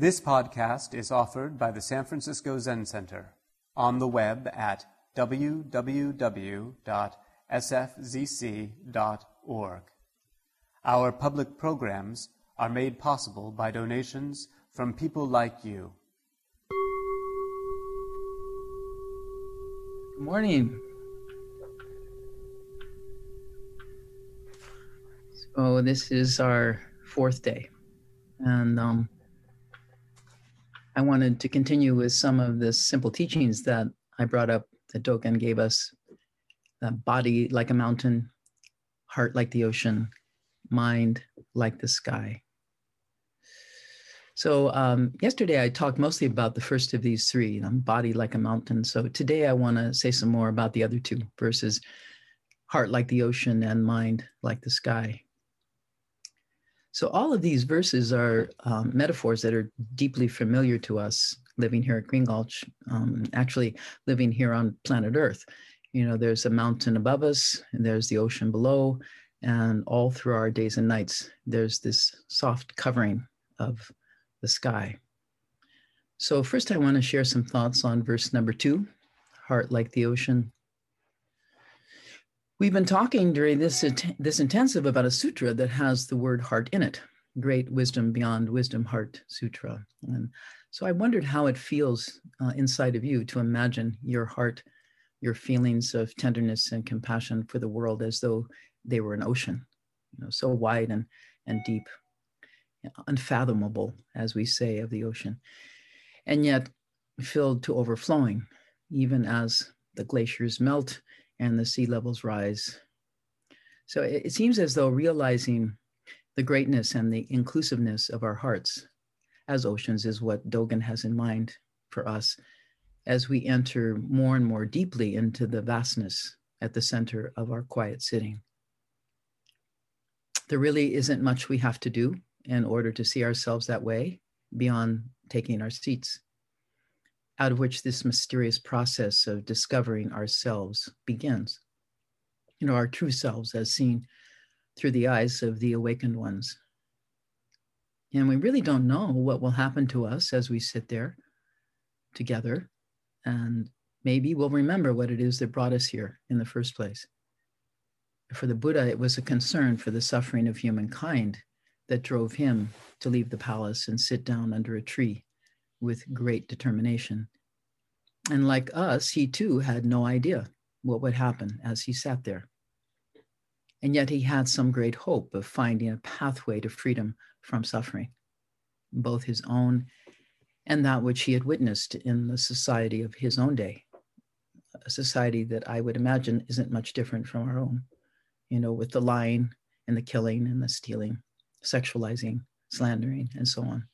This podcast is offered by the San Francisco Zen Center on the web at www.sfzc.org. Our public programs are made possible by donations from people like you. Good morning. So this is our fourth day, and um, I wanted to continue with some of the simple teachings that I brought up that Dogen gave us. That body like a mountain, heart like the ocean, mind like the sky. So um, yesterday I talked mostly about the first of these three, um, body like a mountain. So today I want to say some more about the other two verses, heart like the ocean and mind like the sky. So, all of these verses are um, metaphors that are deeply familiar to us living here at Green Gulch, um, actually living here on planet Earth. You know, there's a mountain above us, and there's the ocean below, and all through our days and nights, there's this soft covering of the sky. So, first, I want to share some thoughts on verse number two heart like the ocean, We've been talking during this, this intensive about a sutra that has the word heart in it, Great Wisdom Beyond Wisdom Heart Sutra. And so I wondered how it feels uh, inside of you to imagine your heart, your feelings of tenderness and compassion for the world as though they were an ocean, you know, so wide and, and deep, unfathomable, as we say of the ocean, and yet filled to overflowing, even as the glaciers melt and the sea levels rise. So it, it seems as though realizing the greatness and the inclusiveness of our hearts as oceans is what Dogen has in mind for us as we enter more and more deeply into the vastness at the center of our quiet sitting. There really isn't much we have to do in order to see ourselves that way beyond taking our seats out of which this mysterious process of discovering ourselves begins. You know, our true selves as seen through the eyes of the awakened ones. And we really don't know what will happen to us as we sit there together. And maybe we'll remember what it is that brought us here in the first place. For the Buddha, it was a concern for the suffering of humankind that drove him to leave the palace and sit down under a tree with great determination. And like us, he too had no idea what would happen as he sat there. And yet he had some great hope of finding a pathway to freedom from suffering, both his own and that which he had witnessed in the society of his own day, a society that I would imagine isn't much different from our own, you know, with the lying and the killing and the stealing, sexualizing, slandering, and so on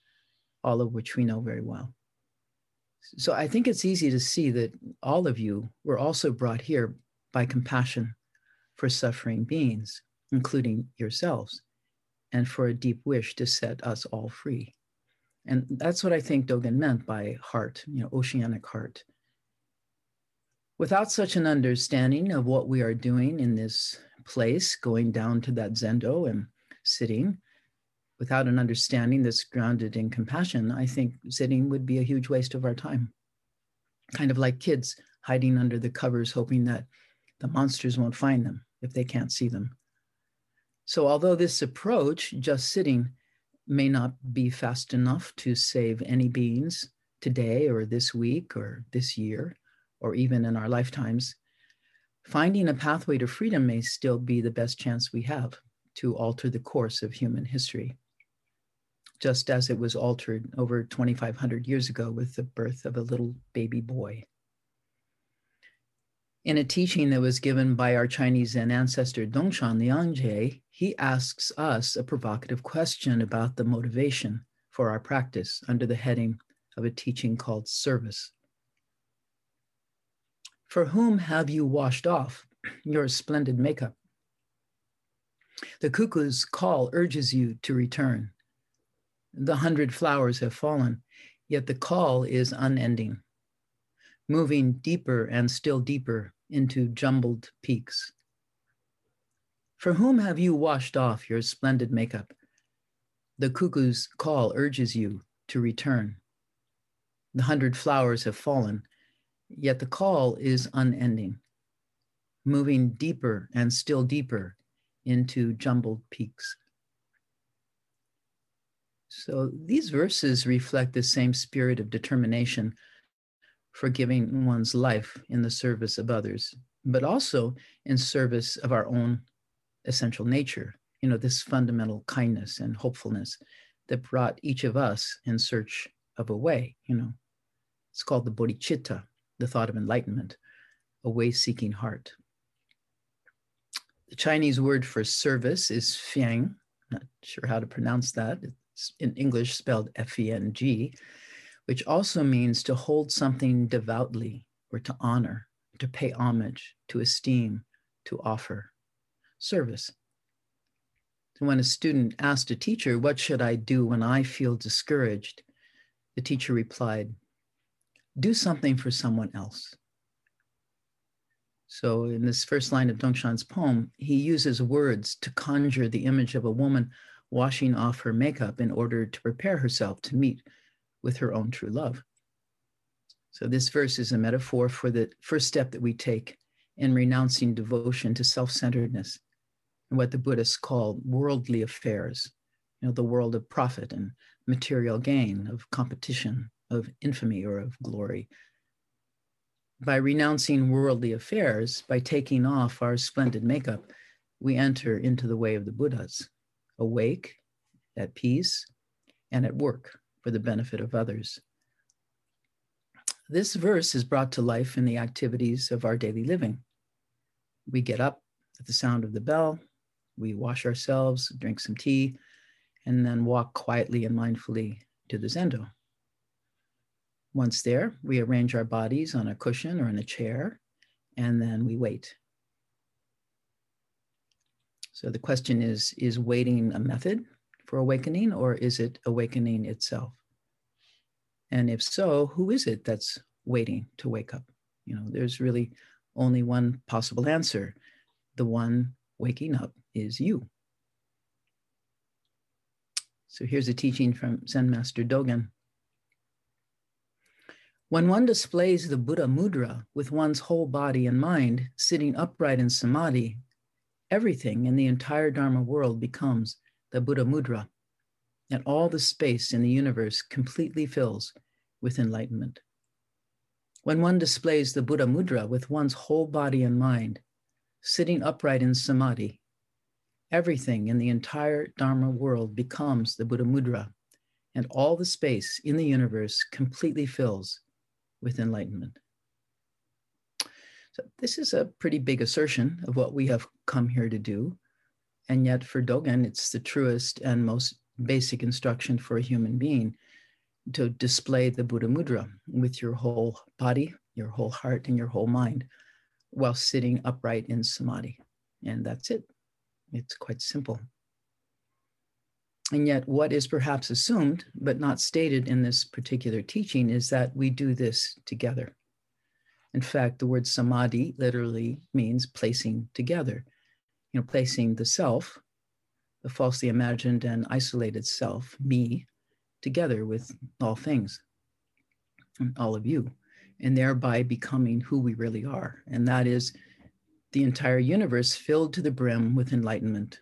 all of which we know very well. So I think it's easy to see that all of you were also brought here by compassion for suffering beings, including yourselves, and for a deep wish to set us all free. And that's what I think Dogen meant by heart, you know, oceanic heart. Without such an understanding of what we are doing in this place, going down to that zendo and sitting, without an understanding that's grounded in compassion, I think sitting would be a huge waste of our time. Kind of like kids hiding under the covers, hoping that the monsters won't find them if they can't see them. So, although this approach, just sitting, may not be fast enough to save any beings today or this week or this year or even in our lifetimes, finding a pathway to freedom may still be the best chance we have to alter the course of human history just as it was altered over 2,500 years ago with the birth of a little baby boy. In a teaching that was given by our Chinese Zen ancestor Dongshan Liangjie, he asks us a provocative question about the motivation for our practice under the heading of a teaching called service. For whom have you washed off your splendid makeup? The cuckoo's call urges you to return. The hundred flowers have fallen, yet the call is unending, moving deeper and still deeper into jumbled peaks. For whom have you washed off your splendid makeup? The cuckoo's call urges you to return. The hundred flowers have fallen, yet the call is unending, moving deeper and still deeper into jumbled peaks. So these verses reflect the same spirit of determination for giving one's life in the service of others, but also in service of our own essential nature, you know, this fundamental kindness and hopefulness that brought each of us in search of a way, you know. It's called the bodhicitta, the thought of enlightenment, a way seeking heart. The Chinese word for service is fiang. Not sure how to pronounce that. In English spelled F E N G, which also means to hold something devoutly or to honor, to pay homage, to esteem, to offer. Service. When a student asked a teacher, What should I do when I feel discouraged? the teacher replied, Do something for someone else. So, in this first line of Dongshan's poem, he uses words to conjure the image of a woman washing off her makeup in order to prepare herself to meet with her own true love. So, this verse is a metaphor for the first step that we take in renouncing devotion to self centeredness and what the Buddhists call worldly affairs, you know, the world of profit and material gain, of competition, of infamy, or of glory. By renouncing worldly affairs, by taking off our splendid makeup, we enter into the way of the Buddhas, awake, at peace, and at work for the benefit of others. This verse is brought to life in the activities of our daily living. We get up at the sound of the bell, we wash ourselves, drink some tea, and then walk quietly and mindfully to the zendo. Once there, we arrange our bodies on a cushion or in a chair, and then we wait. So the question is Is waiting a method for awakening, or is it awakening itself? And if so, who is it that's waiting to wake up? You know, there's really only one possible answer the one waking up is you. So here's a teaching from Zen Master Dogen. When one displays the Buddha mudra with one's whole body and mind sitting upright in samadhi, everything in the entire Dharma world becomes the Buddha mudra, and all the space in the universe completely fills with enlightenment. When one displays the Buddha mudra with one's whole body and mind, sitting upright in samadhi, everything in the entire Dharma world becomes the Buddha Mudra, and all the space in the universe completely fills with enlightenment. So, this is a pretty big assertion of what we have come here to do. And yet, for Dogen, it's the truest and most basic instruction for a human being to display the Buddha Mudra with your whole body, your whole heart, and your whole mind while sitting upright in samadhi. And that's it. It's quite simple. And yet, what is perhaps assumed, but not stated in this particular teaching, is that we do this together. In fact, the word samadhi literally means placing together, you know, placing the self, the falsely imagined and isolated self, me, together with all things, and all of you and thereby becoming who we really are. And that is the entire universe filled to the brim with enlightenment.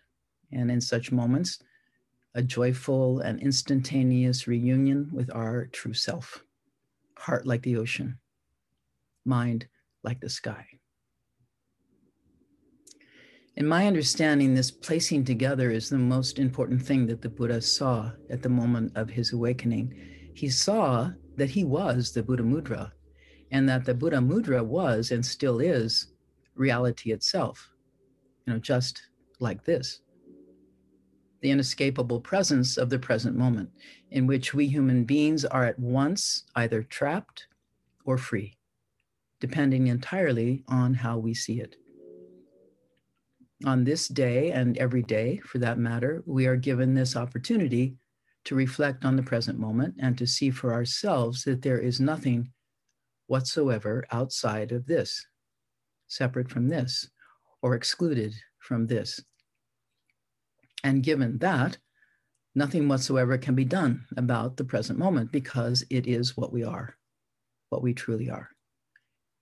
And in such moments, a joyful and instantaneous reunion with our true self, heart like the ocean, mind like the sky. In my understanding, this placing together is the most important thing that the Buddha saw at the moment of his awakening. He saw that he was the Buddha Mudra, and that the Buddha Mudra was and still is reality itself, you know, just like this. The inescapable presence of the present moment, in which we human beings are at once either trapped or free, depending entirely on how we see it. On this day and every day, for that matter, we are given this opportunity to reflect on the present moment and to see for ourselves that there is nothing whatsoever outside of this, separate from this, or excluded from this. And given that, nothing whatsoever can be done about the present moment because it is what we are, what we truly are.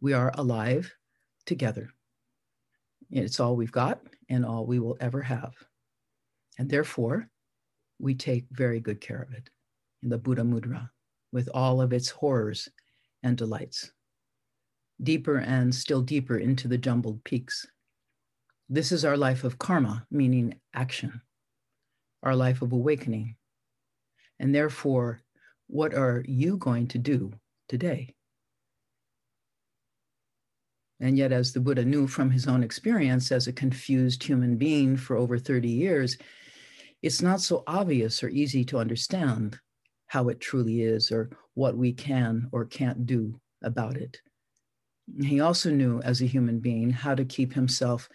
We are alive together. It's all we've got and all we will ever have. And therefore, we take very good care of it in the Buddha Mudra with all of its horrors and delights, deeper and still deeper into the jumbled peaks. This is our life of karma, meaning action our life of awakening. And therefore, what are you going to do today? And yet, as the Buddha knew from his own experience as a confused human being for over 30 years, it's not so obvious or easy to understand how it truly is or what we can or can't do about it. He also knew as a human being how to keep himself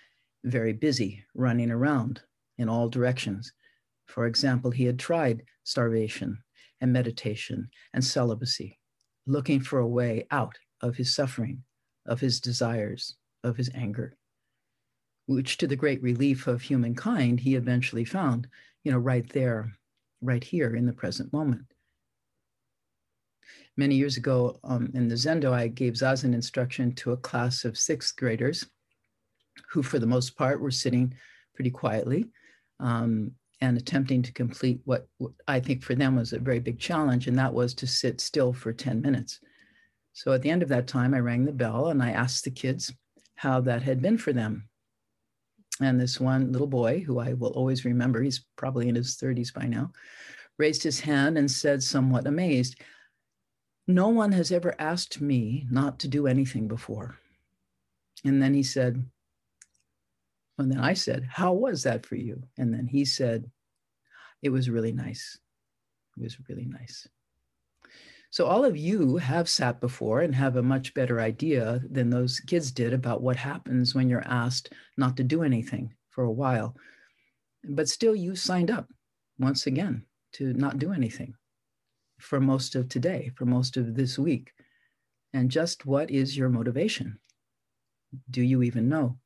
very busy running around in all directions for example, he had tried starvation and meditation and celibacy, looking for a way out of his suffering, of his desires, of his anger, which to the great relief of humankind, he eventually found, you know, right there, right here in the present moment. Many years ago um, in the Zendo, I gave Zazen instruction to a class of sixth graders who, for the most part, were sitting pretty quietly um, and attempting to complete what, I think for them was a very big challenge, and that was to sit still for 10 minutes. So at the end of that time, I rang the bell and I asked the kids how that had been for them. And this one little boy, who I will always remember, he's probably in his 30s by now, raised his hand and said, somewhat amazed, No one has ever asked me not to do anything before. And then he said, and then I said, How was that for you? And then he said, It was really nice. It was really nice. So, all of you have sat before and have a much better idea than those kids did about what happens when you're asked not to do anything for a while. But still, you signed up once again to not do anything for most of today, for most of this week. And just what is your motivation? Do you even know?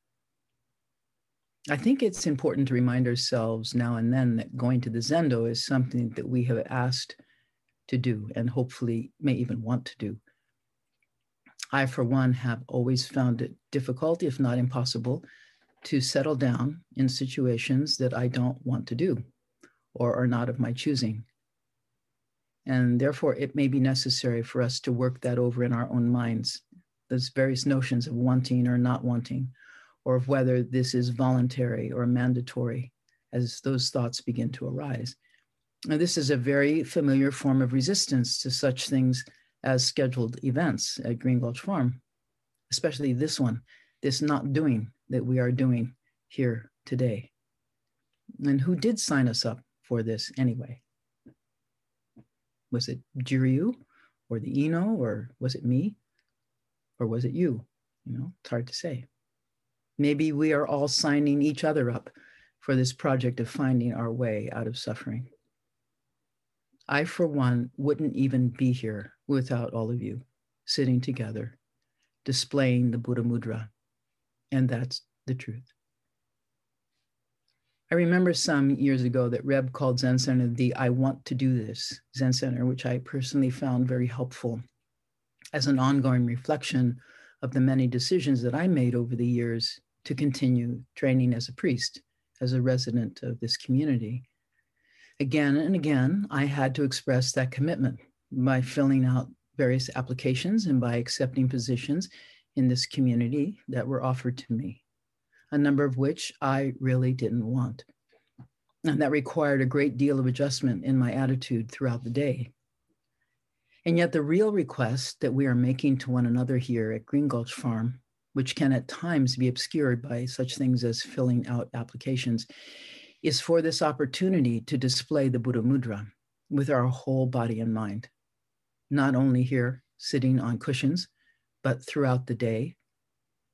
I think it's important to remind ourselves now and then that going to the Zendo is something that we have asked to do and hopefully may even want to do. I, for one, have always found it difficult, if not impossible, to settle down in situations that I don't want to do or are not of my choosing. And therefore, it may be necessary for us to work that over in our own minds, those various notions of wanting or not wanting, or of whether this is voluntary or mandatory as those thoughts begin to arise. Now, this is a very familiar form of resistance to such things as scheduled events at Green Gulch Farm, especially this one, this not doing that we are doing here today. And who did sign us up for this anyway? Was it Jiryu or the Ino, or was it me? Or was it you? You know, it's hard to say. Maybe we are all signing each other up for this project of finding our way out of suffering. I, for one, wouldn't even be here without all of you sitting together, displaying the Buddha Mudra. And that's the truth. I remember some years ago that Reb called Zen Center the I Want to Do This Zen Center, which I personally found very helpful as an ongoing reflection of the many decisions that I made over the years to continue training as a priest, as a resident of this community. Again and again, I had to express that commitment by filling out various applications and by accepting positions in this community that were offered to me, a number of which I really didn't want. And that required a great deal of adjustment in my attitude throughout the day. And yet, the real request that we are making to one another here at Green Gulch Farm which can at times be obscured by such things as filling out applications, is for this opportunity to display the Buddha Mudra with our whole body and mind, not only here sitting on cushions, but throughout the day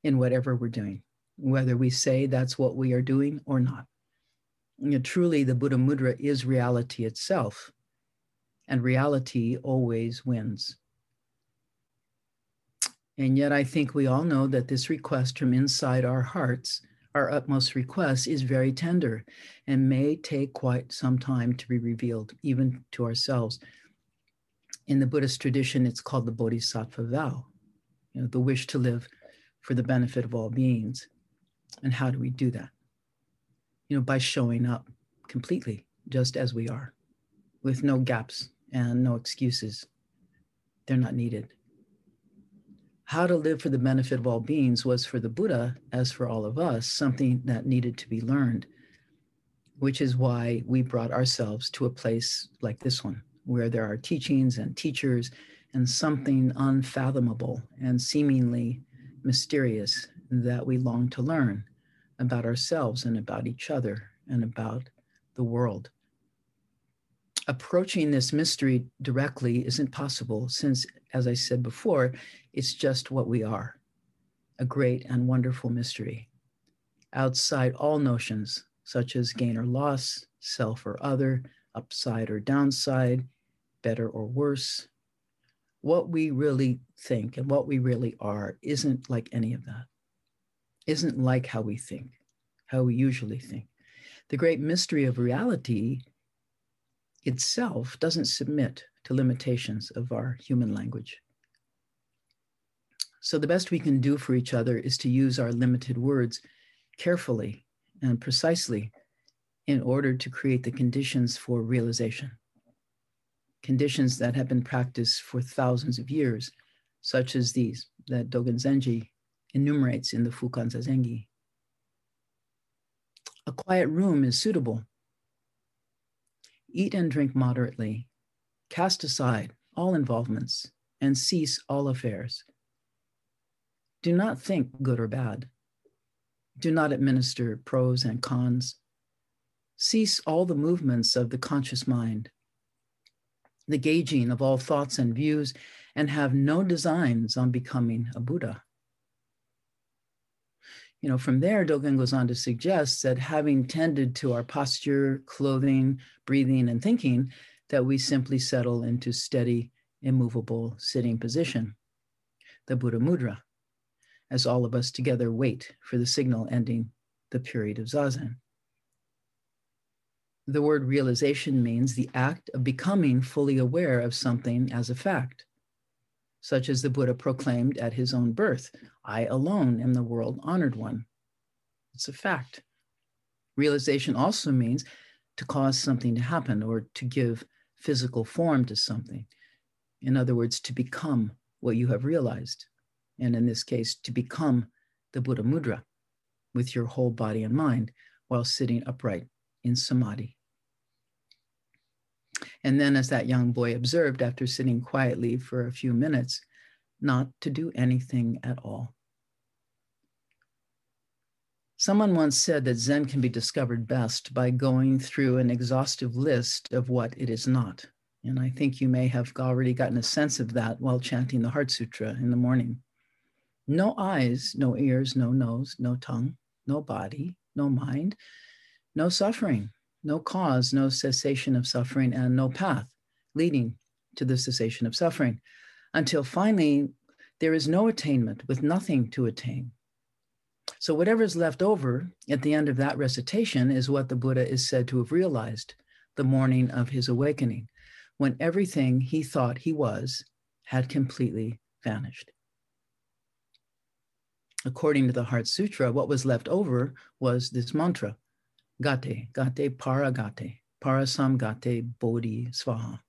in whatever we're doing, whether we say that's what we are doing or not. You know, truly, the Buddha Mudra is reality itself, and reality always wins. And yet, I think we all know that this request from inside our hearts our utmost request is very tender and may take quite some time to be revealed, even to ourselves. In the Buddhist tradition, it's called the Bodhisattva vow, you know, the wish to live for the benefit of all beings. And how do we do that? You know, by showing up completely, just as we are, with no gaps and no excuses. They're not needed how to live for the benefit of all beings was for the Buddha, as for all of us, something that needed to be learned, which is why we brought ourselves to a place like this one, where there are teachings and teachers and something unfathomable and seemingly mysterious that we long to learn about ourselves and about each other and about the world. Approaching this mystery directly isn't possible since, as I said before, it's just what we are a great and wonderful mystery. Outside all notions such as gain or loss, self or other, upside or downside, better or worse, what we really think and what we really are isn't like any of that, isn't like how we think, how we usually think. The great mystery of reality itself doesn't submit to limitations of our human language. So, the best we can do for each other is to use our limited words carefully and precisely in order to create the conditions for realization. Conditions that have been practiced for thousands of years, such as these that Dogen Zenji enumerates in the Fukan Zazengi. A quiet room is suitable Eat and drink moderately. Cast aside all involvements and cease all affairs. Do not think good or bad. Do not administer pros and cons. Cease all the movements of the conscious mind, the gauging of all thoughts and views, and have no designs on becoming a Buddha you know, from there, Dogen goes on to suggest that having tended to our posture, clothing, breathing, and thinking, that we simply settle into steady, immovable sitting position, the Buddha Mudra, as all of us together wait for the signal ending the period of Zazen. The word realization means the act of becoming fully aware of something as a fact such as the Buddha proclaimed at his own birth I alone am the world honored one. It's a fact. Realization also means to cause something to happen or to give physical form to something. In other words, to become what you have realized. And in this case, to become the Buddha Mudra with your whole body and mind while sitting upright in samadhi. And then, as that young boy observed after sitting quietly for a few minutes, not to do anything at all. Someone once said that Zen can be discovered best by going through an exhaustive list of what it is not. And I think you may have already gotten a sense of that while chanting the Heart Sutra in the morning. No eyes, no ears, no nose, no tongue, no body, no mind, no suffering, no cause, no cessation of suffering, and no path leading to the cessation of suffering until finally there is no attainment with nothing to attain. So, whatever is left over at the end of that recitation is what the Buddha is said to have realized the morning of his awakening, when everything he thought he was had completely vanished. According to the Heart Sutra, what was left over was this mantra Gate, Gate Paragate, Parasamgate Bodhi Svaha.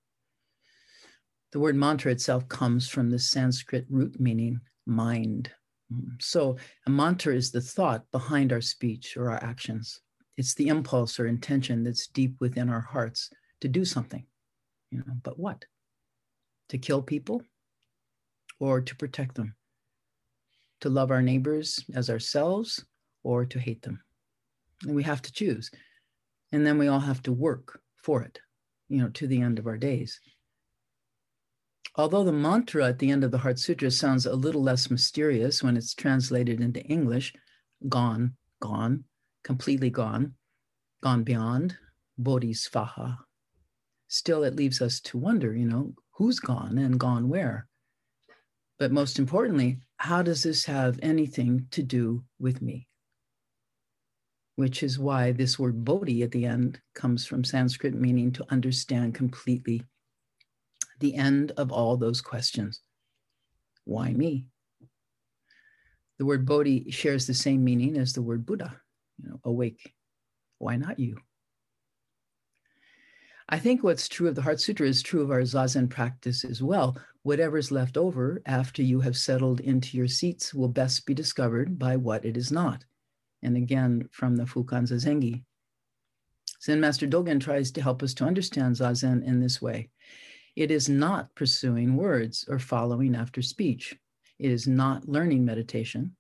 The word mantra itself comes from the Sanskrit root meaning mind. Mm-hmm. So a mantra is the thought behind our speech or our actions. It's the impulse or intention that's deep within our hearts to do something. You know, but what? To kill people or to protect them? To love our neighbors as ourselves or to hate them? and we have to choose and then we all have to work for it you know to the end of our days although the mantra at the end of the heart sutra sounds a little less mysterious when it's translated into english gone gone completely gone gone beyond bodhisvaha still it leaves us to wonder you know who's gone and gone where? But most importantly how does this have anything to do with me? Which is why this word bodhi at the end comes from Sanskrit, meaning to understand completely the end of all those questions. Why me? The word bodhi shares the same meaning as the word Buddha, you know, awake. Why not you? I think what's true of the Heart Sutra is true of our Zazen practice as well. Whatever's left over after you have settled into your seats will best be discovered by what it is not. And again, from the Fukan Zazengi. Zen Master Dogen tries to help us to understand Zazen in this way. It is not pursuing words or following after speech. It is not learning meditation.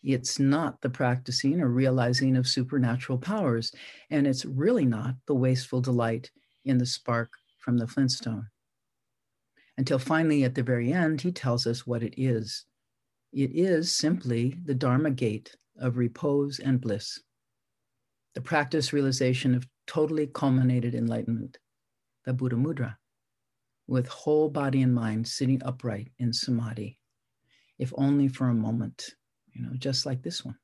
It's not the practicing or realizing of supernatural powers. And it's really not the wasteful delight in the spark from the flintstone. Until finally, at the very end, he tells us what it is. It is simply the Dharma gate of repose and bliss, the practice realization of totally culminated enlightenment, the Buddha Mudra, with whole body and mind sitting upright in samadhi, if only for a moment, you know, just like this one.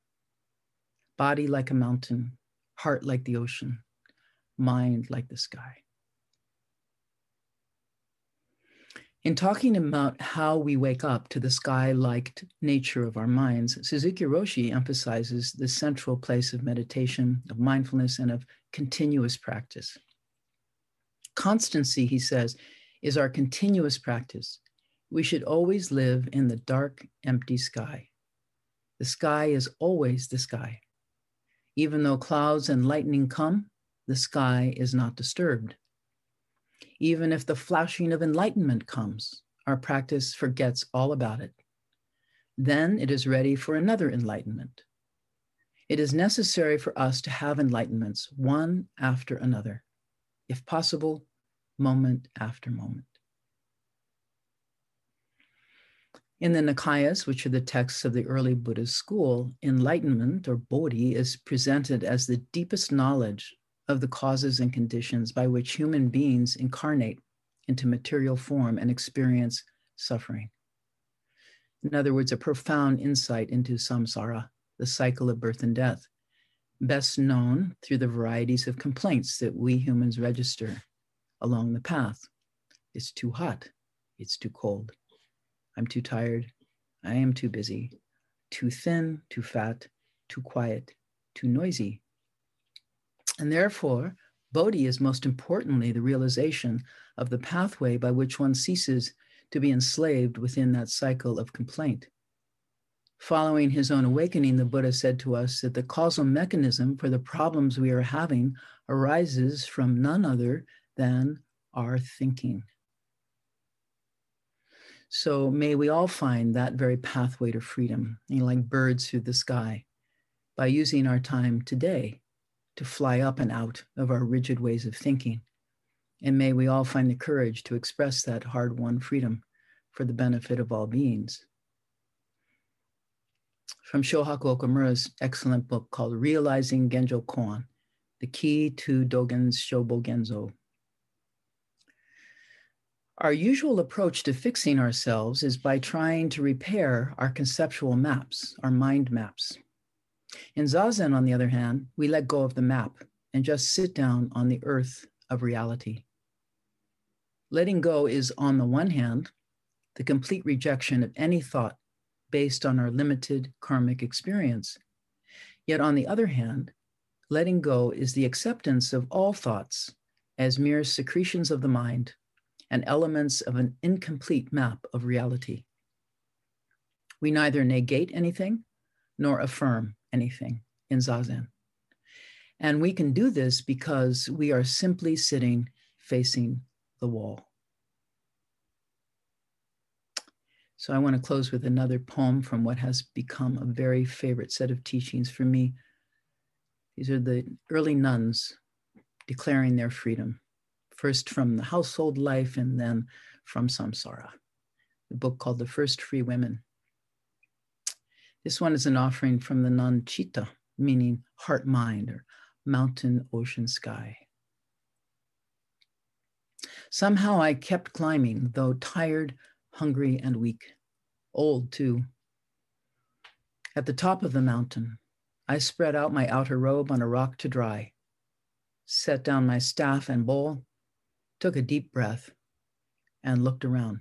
Body like a mountain, heart like the ocean, mind like the sky. In talking about how we wake up to the sky like nature of our minds, Suzuki Roshi emphasizes the central place of meditation, of mindfulness, and of continuous practice. Constancy, he says, is our continuous practice. We should always live in the dark, empty sky. The sky is always the sky. Even though clouds and lightning come, the sky is not disturbed. Even if the flashing of enlightenment comes, our practice forgets all about it. Then it is ready for another enlightenment. It is necessary for us to have enlightenments one after another, if possible, moment after moment. In the Nikayas, which are the texts of the early Buddhist school, enlightenment or bodhi is presented as the deepest knowledge of the causes and conditions by which human beings incarnate into material form and experience suffering. In other words, a profound insight into samsara, the cycle of birth and death, best known through the varieties of complaints that we humans register along the path. It's too hot. It's too cold. I'm too tired. I am too busy. Too thin, too fat, too quiet, too noisy, and therefore, Bodhi is most importantly the realization of the pathway by which one ceases to be enslaved within that cycle of complaint. Following his own awakening, the Buddha said to us that the causal mechanism for the problems we are having arises from none other than our thinking. So may we all find that very pathway to freedom, you know, like birds through the sky, by using our time today to fly up and out of our rigid ways of thinking. And may we all find the courage to express that hard won freedom for the benefit of all beings. From Shohaku Okumura's excellent book called Realizing Genjo Koan, The Key to Dogen's Shobo Genzo. Our usual approach to fixing ourselves is by trying to repair our conceptual maps, our mind maps. In Zazen, on the other hand, we let go of the map and just sit down on the earth of reality. Letting go is, on the one hand, the complete rejection of any thought based on our limited karmic experience. Yet, on the other hand, letting go is the acceptance of all thoughts as mere secretions of the mind and elements of an incomplete map of reality. We neither negate anything nor affirm anything in Zazen. And we can do this because we are simply sitting facing the wall. So I want to close with another poem from what has become a very favorite set of teachings for me. These are the early nuns declaring their freedom, first from the household life and then from samsara. The book called The First Free Women. This one is an offering from the nun Chitta, meaning heart mind or mountain, ocean, sky. Somehow I kept climbing, though tired, hungry, and weak, old too. At the top of the mountain, I spread out my outer robe on a rock to dry, set down my staff and bowl, took a deep breath, and looked around.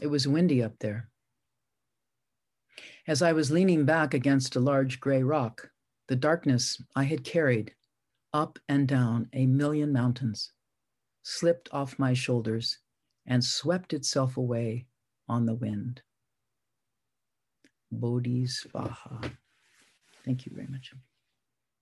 It was windy up there. As I was leaning back against a large gray rock, the darkness I had carried up and down a million mountains slipped off my shoulders and swept itself away on the wind. Bodhisvaha. Thank you very much.